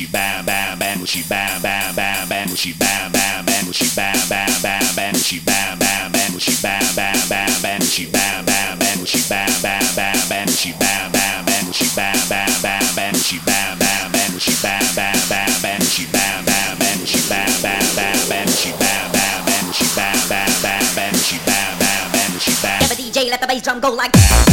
she bam bam bam she bam bam bam bam she bam bam bam she bam bam bam bam she bam bam bam she bam bam bam bam she bam bam bam she bam bam bam bam she bam bam bam she bam bam bam bam she bam bam bam she bam bam bam bam she bam bam bam she bam bam bam bam she bam bam bam she bam bam bam bam she bam bam bam she bam. Have a DJ, let the bass drum go like.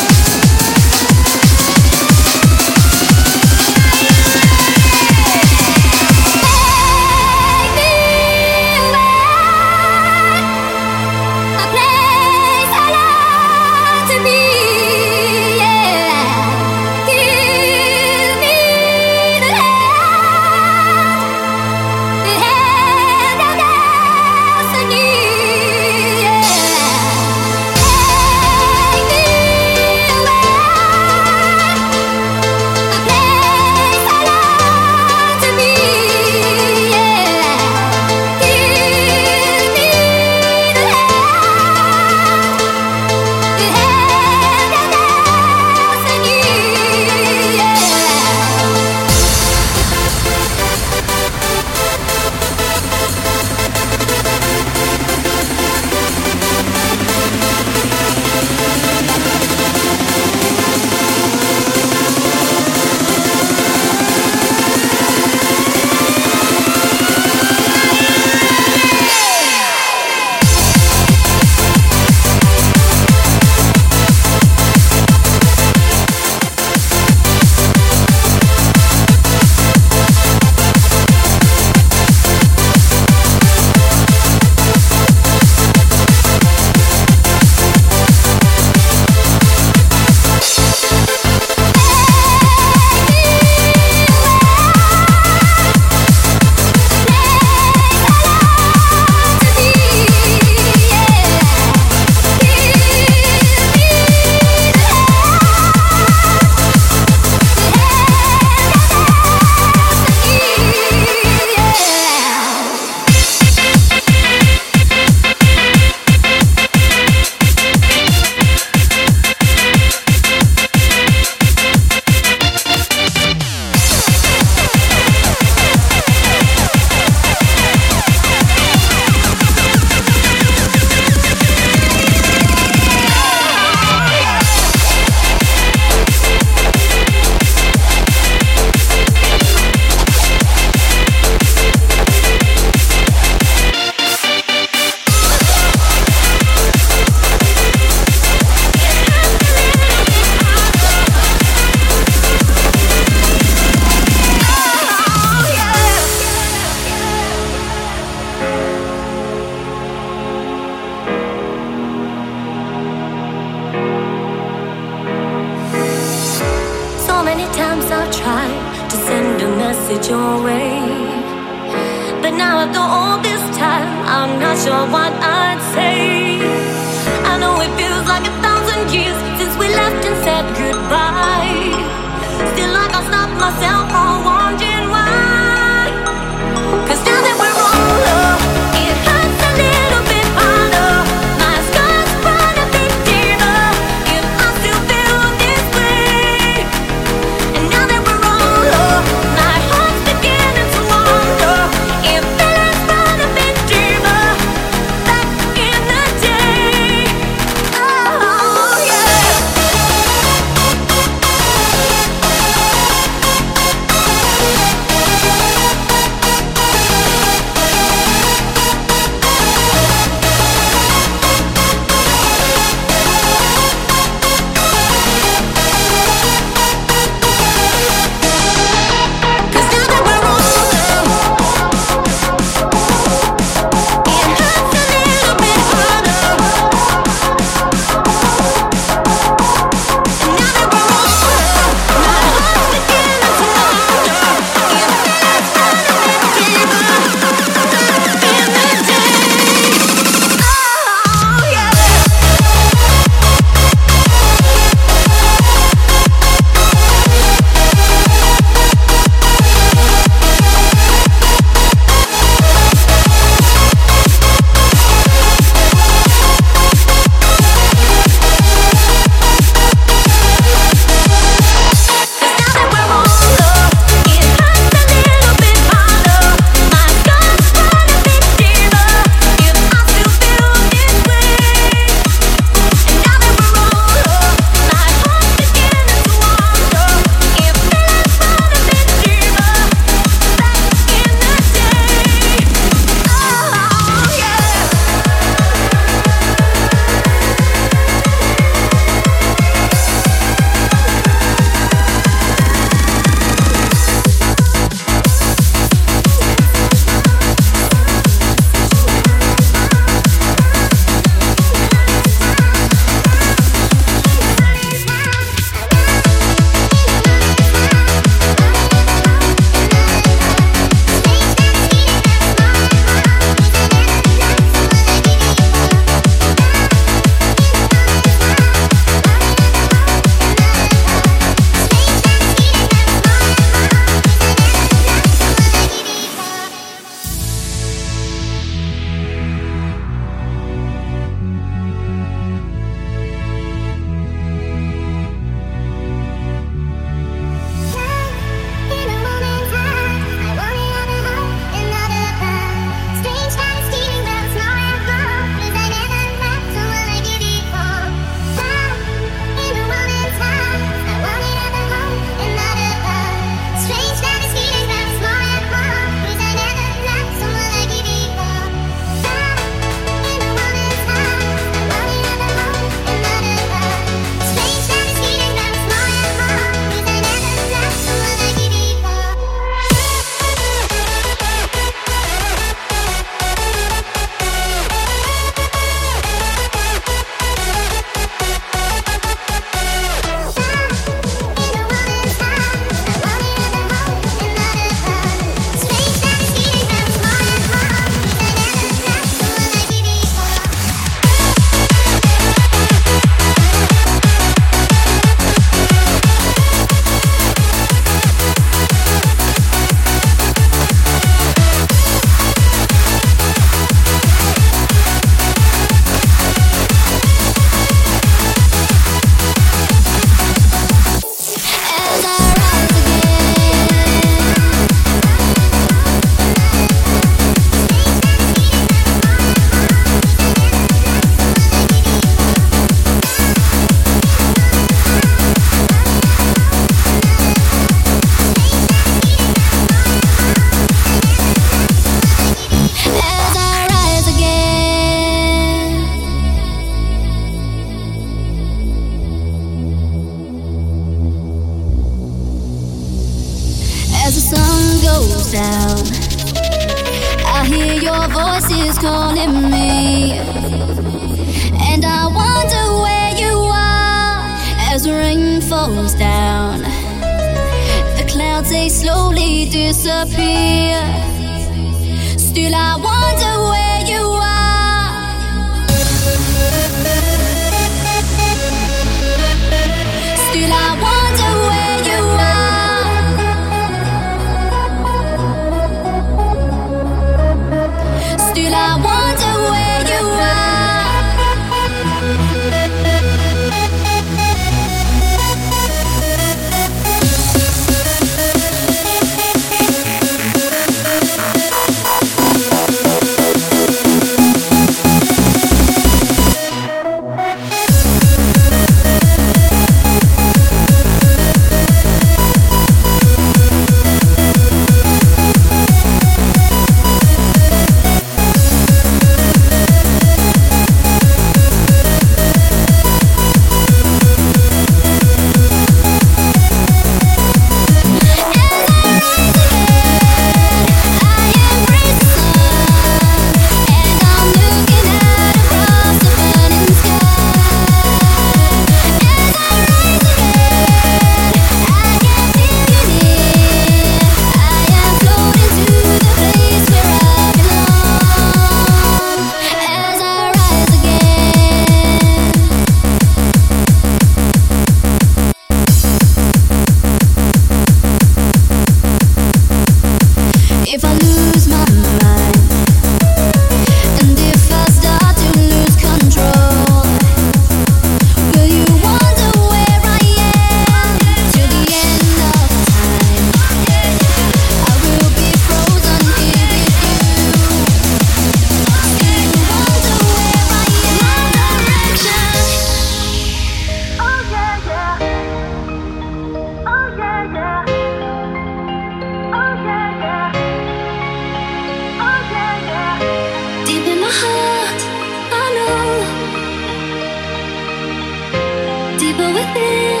Deeper within,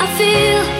I feel.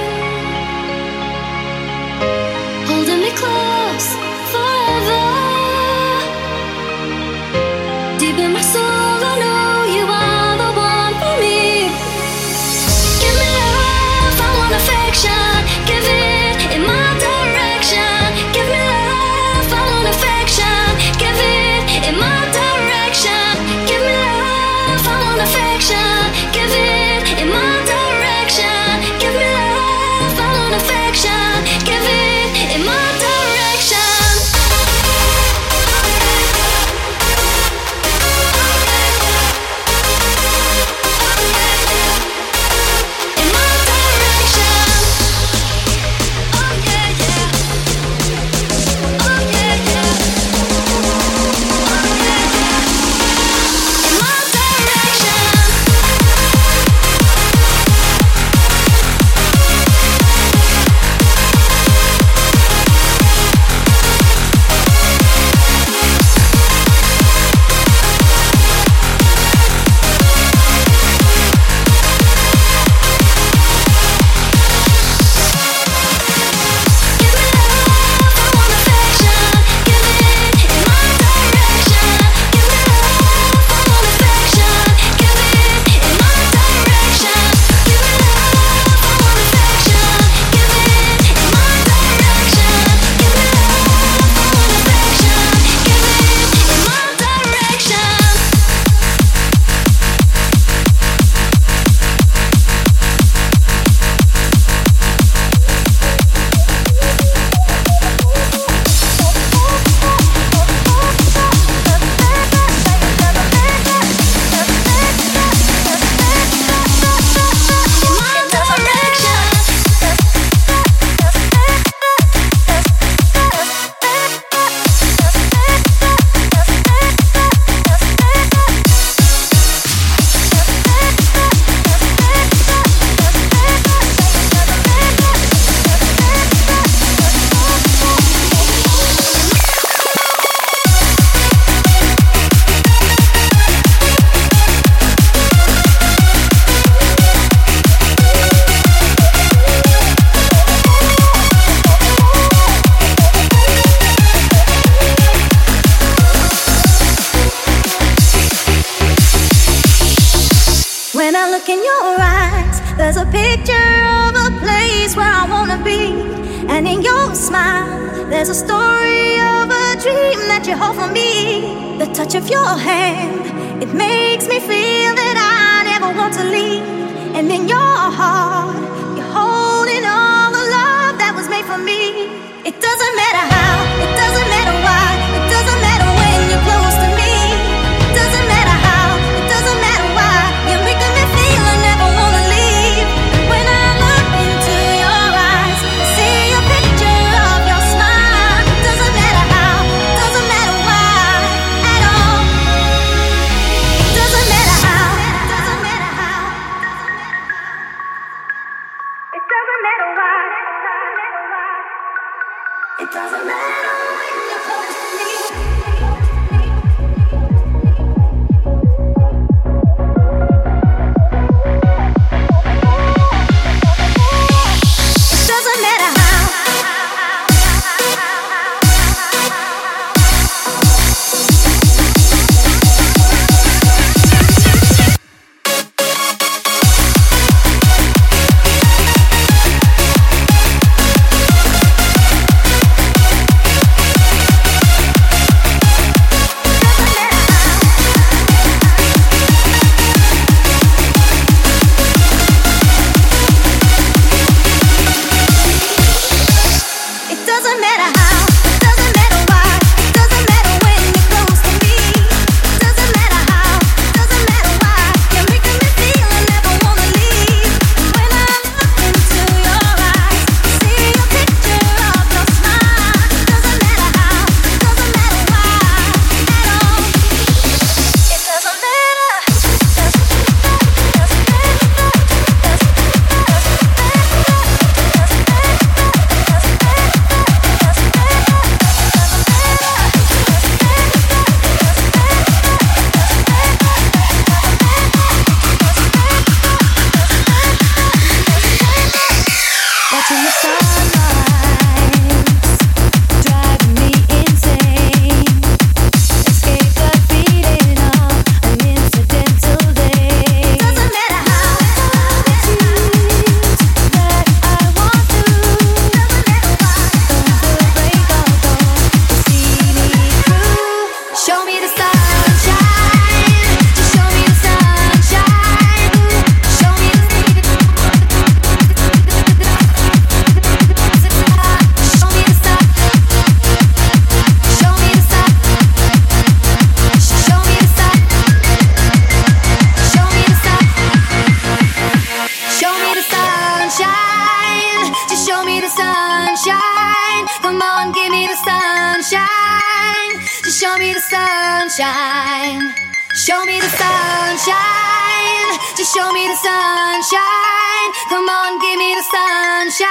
show me the sunshine. Come on, give me the sunshine.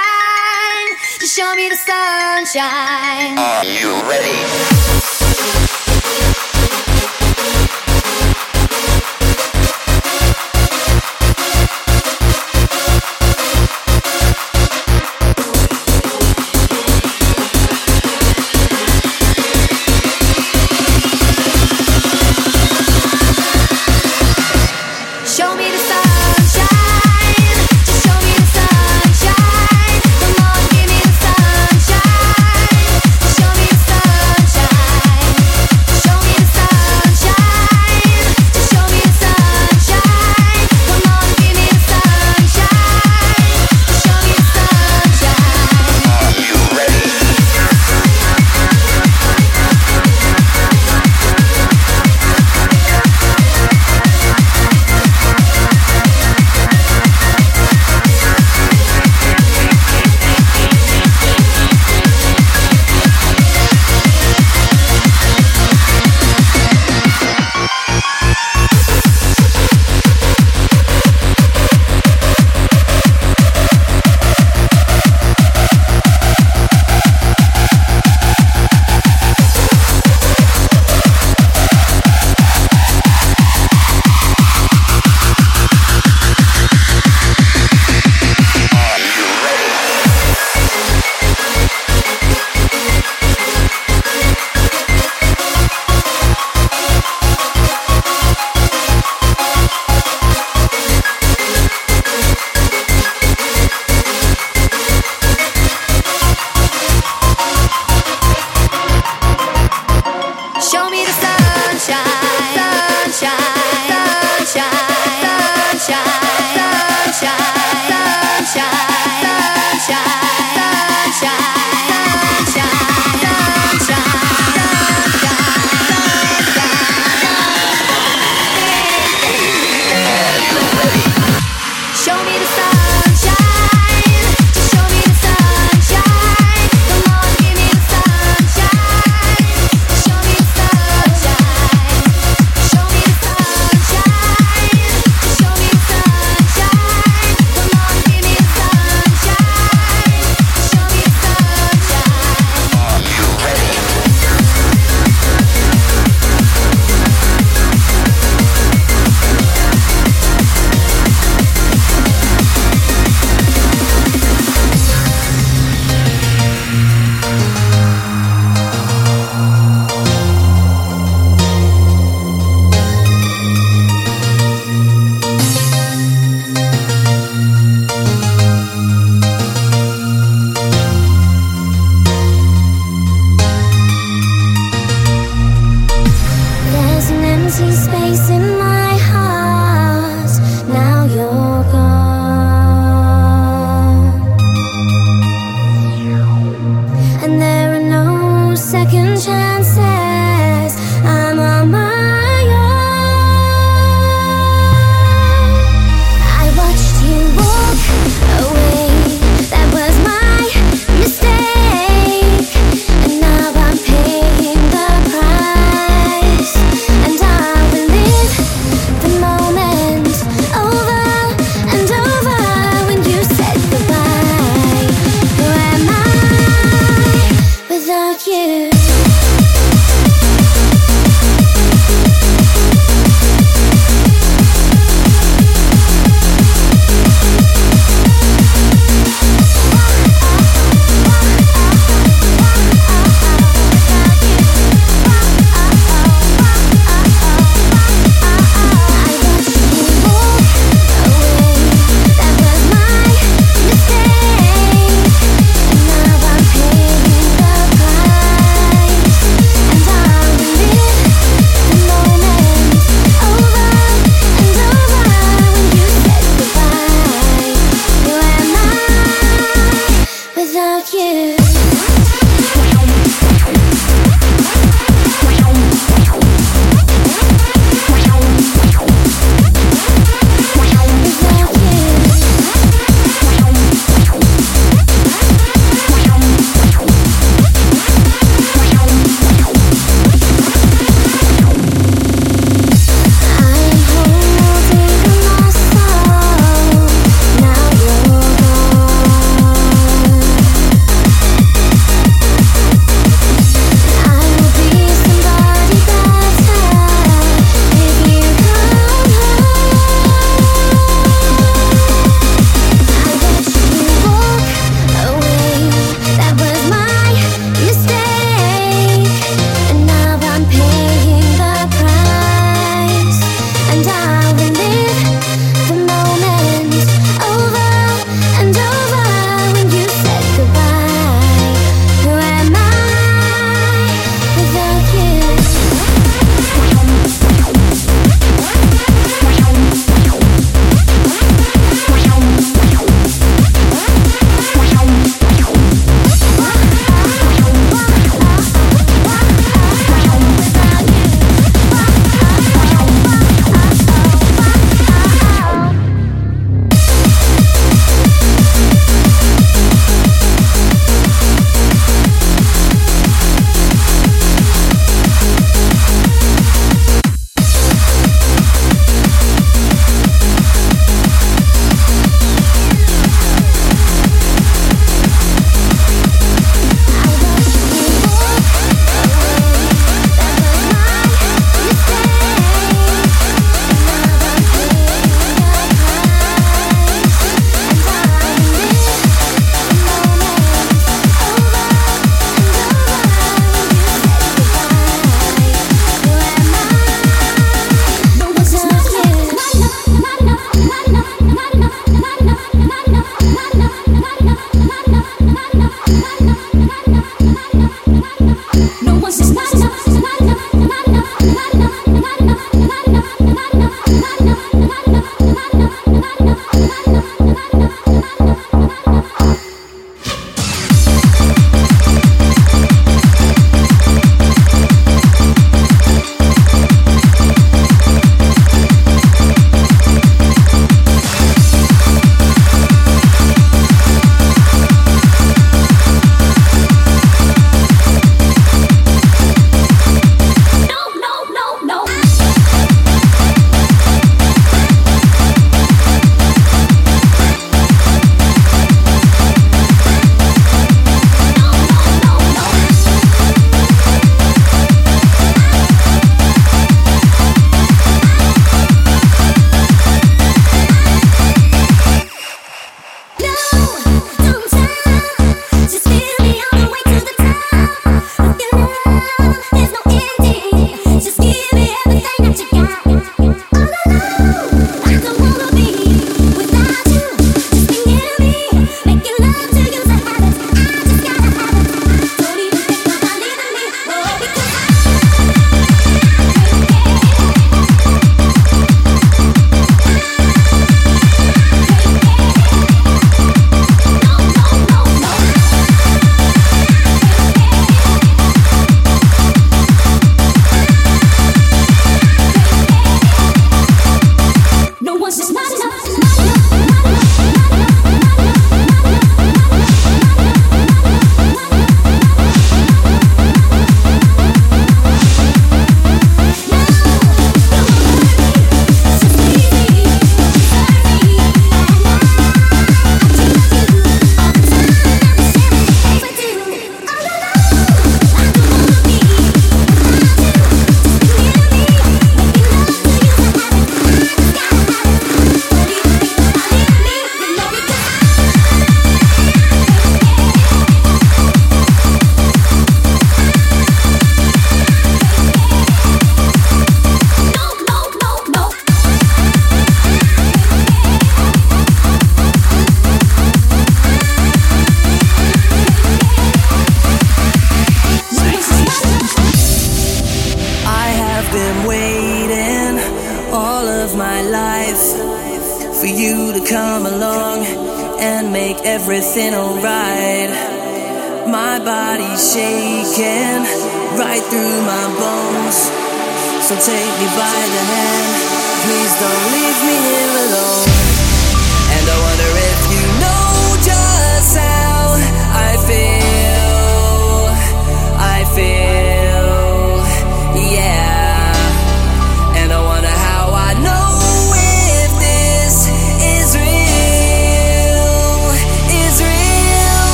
Just show me the sunshine. Are you ready?